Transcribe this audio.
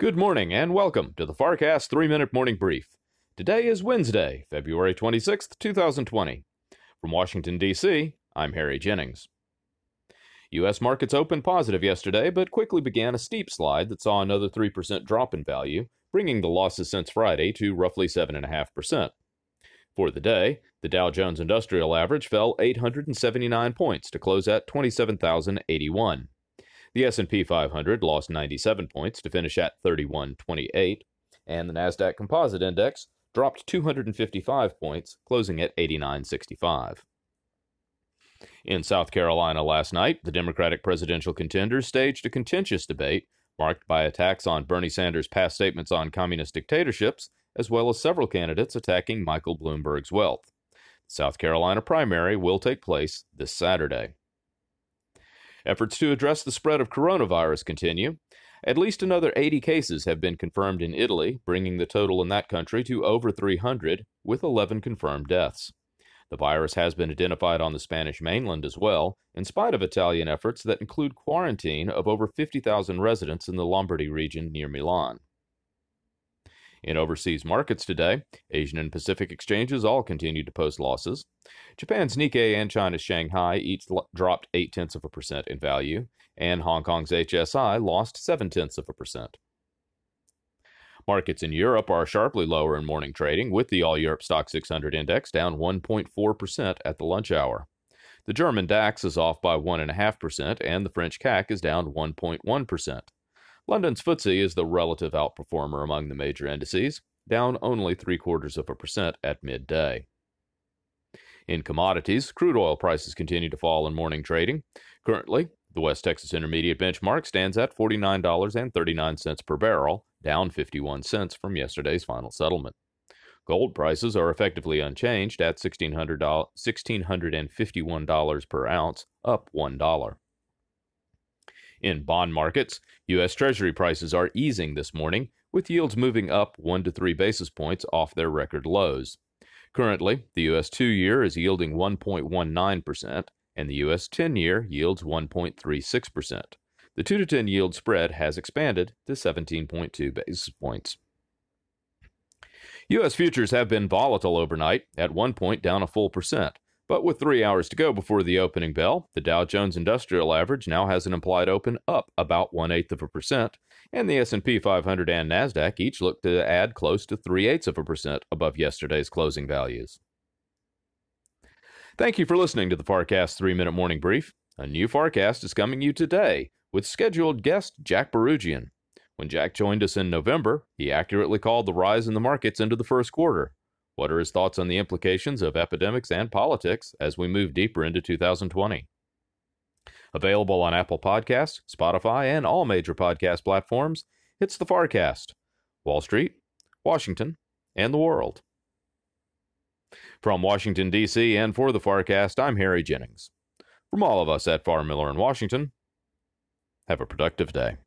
Good morning and welcome to the FarrCast 3 Minute Morning Brief. Today is Wednesday, February 26th, 2020. From Washington, D.C., I'm Harry Jennings. U.S. markets opened positive yesterday, but quickly began a steep slide that saw another 3% drop in value, bringing the losses since Friday to roughly 7.5%. For the day, the Dow Jones Industrial Average fell 879 points to close at 27,081. The S&P 500 lost 97 points to finish at 3128, and the Nasdaq Composite Index dropped 255 points, closing at 8965. In South Carolina last night, the Democratic presidential contenders staged a contentious debate marked by attacks on Bernie Sanders' past statements on communist dictatorships, as well as several candidates attacking Michael Bloomberg's wealth. The South Carolina primary will take place this Saturday. Efforts to address the spread of coronavirus continue. At least another 80 cases have been confirmed in Italy, bringing the total in that country to over 300, with 11 confirmed deaths. The virus has been identified on the Spanish mainland as well, in spite of Italian efforts that include quarantine of over 50,000 residents in the Lombardy region near Milan. In overseas markets today, Asian and Pacific exchanges all continued to post losses. Japan's Nikkei and China's Shanghai each dropped 8 tenths of a percent in value, and Hong Kong's HSI lost 7 tenths of a percent. Markets in Europe are sharply lower in morning trading, with the All Europe Stock 600 index down 1.4% at the lunch hour. The German DAX is off by 1.5%, and the French CAC is down 1.1%. London's FTSE is the relative outperformer among the major indices, down only three quarters of a percent at midday. In commodities, crude oil prices continue to fall in morning trading. Currently, the West Texas Intermediate benchmark stands at $49.39 per barrel, down 51 cents from yesterday's final settlement. Gold prices are effectively unchanged at $1,651 per ounce, up $1. In bond markets, U.S. Treasury prices are easing this morning, with yields moving up 1 to 3 basis points off their record lows. Currently, the U.S. 2 year is yielding 1.19%, and the U.S. 10 year yields 1.36%. The 2 to 10 yield spread has expanded to 17.2 basis points. U.S. futures have been volatile overnight, at one point down a full percent. But with three hours to go before the opening bell, the Dow Jones Industrial Average now has an implied open up about one eighth of a percent, and the S&P 500 and Nasdaq each look to add close to three eighths of a percent above yesterday's closing values. Thank you for listening to the FarrCast three minute morning brief. A new FarrCast is coming you today with scheduled guest Jack Bouroudjian. When Jack joined us in November, he accurately called the rise in the markets into the first quarter. What are his thoughts on the implications of epidemics and politics as we move deeper into 2020? Available on Apple Podcasts, Spotify, and all major podcast platforms, it's the FarrCast. Wall Street, Washington, and the world. From Washington, D.C., and for the FarrCast, I'm Harry Jennings. From all of us at Farr Miller in Washington, have a productive day.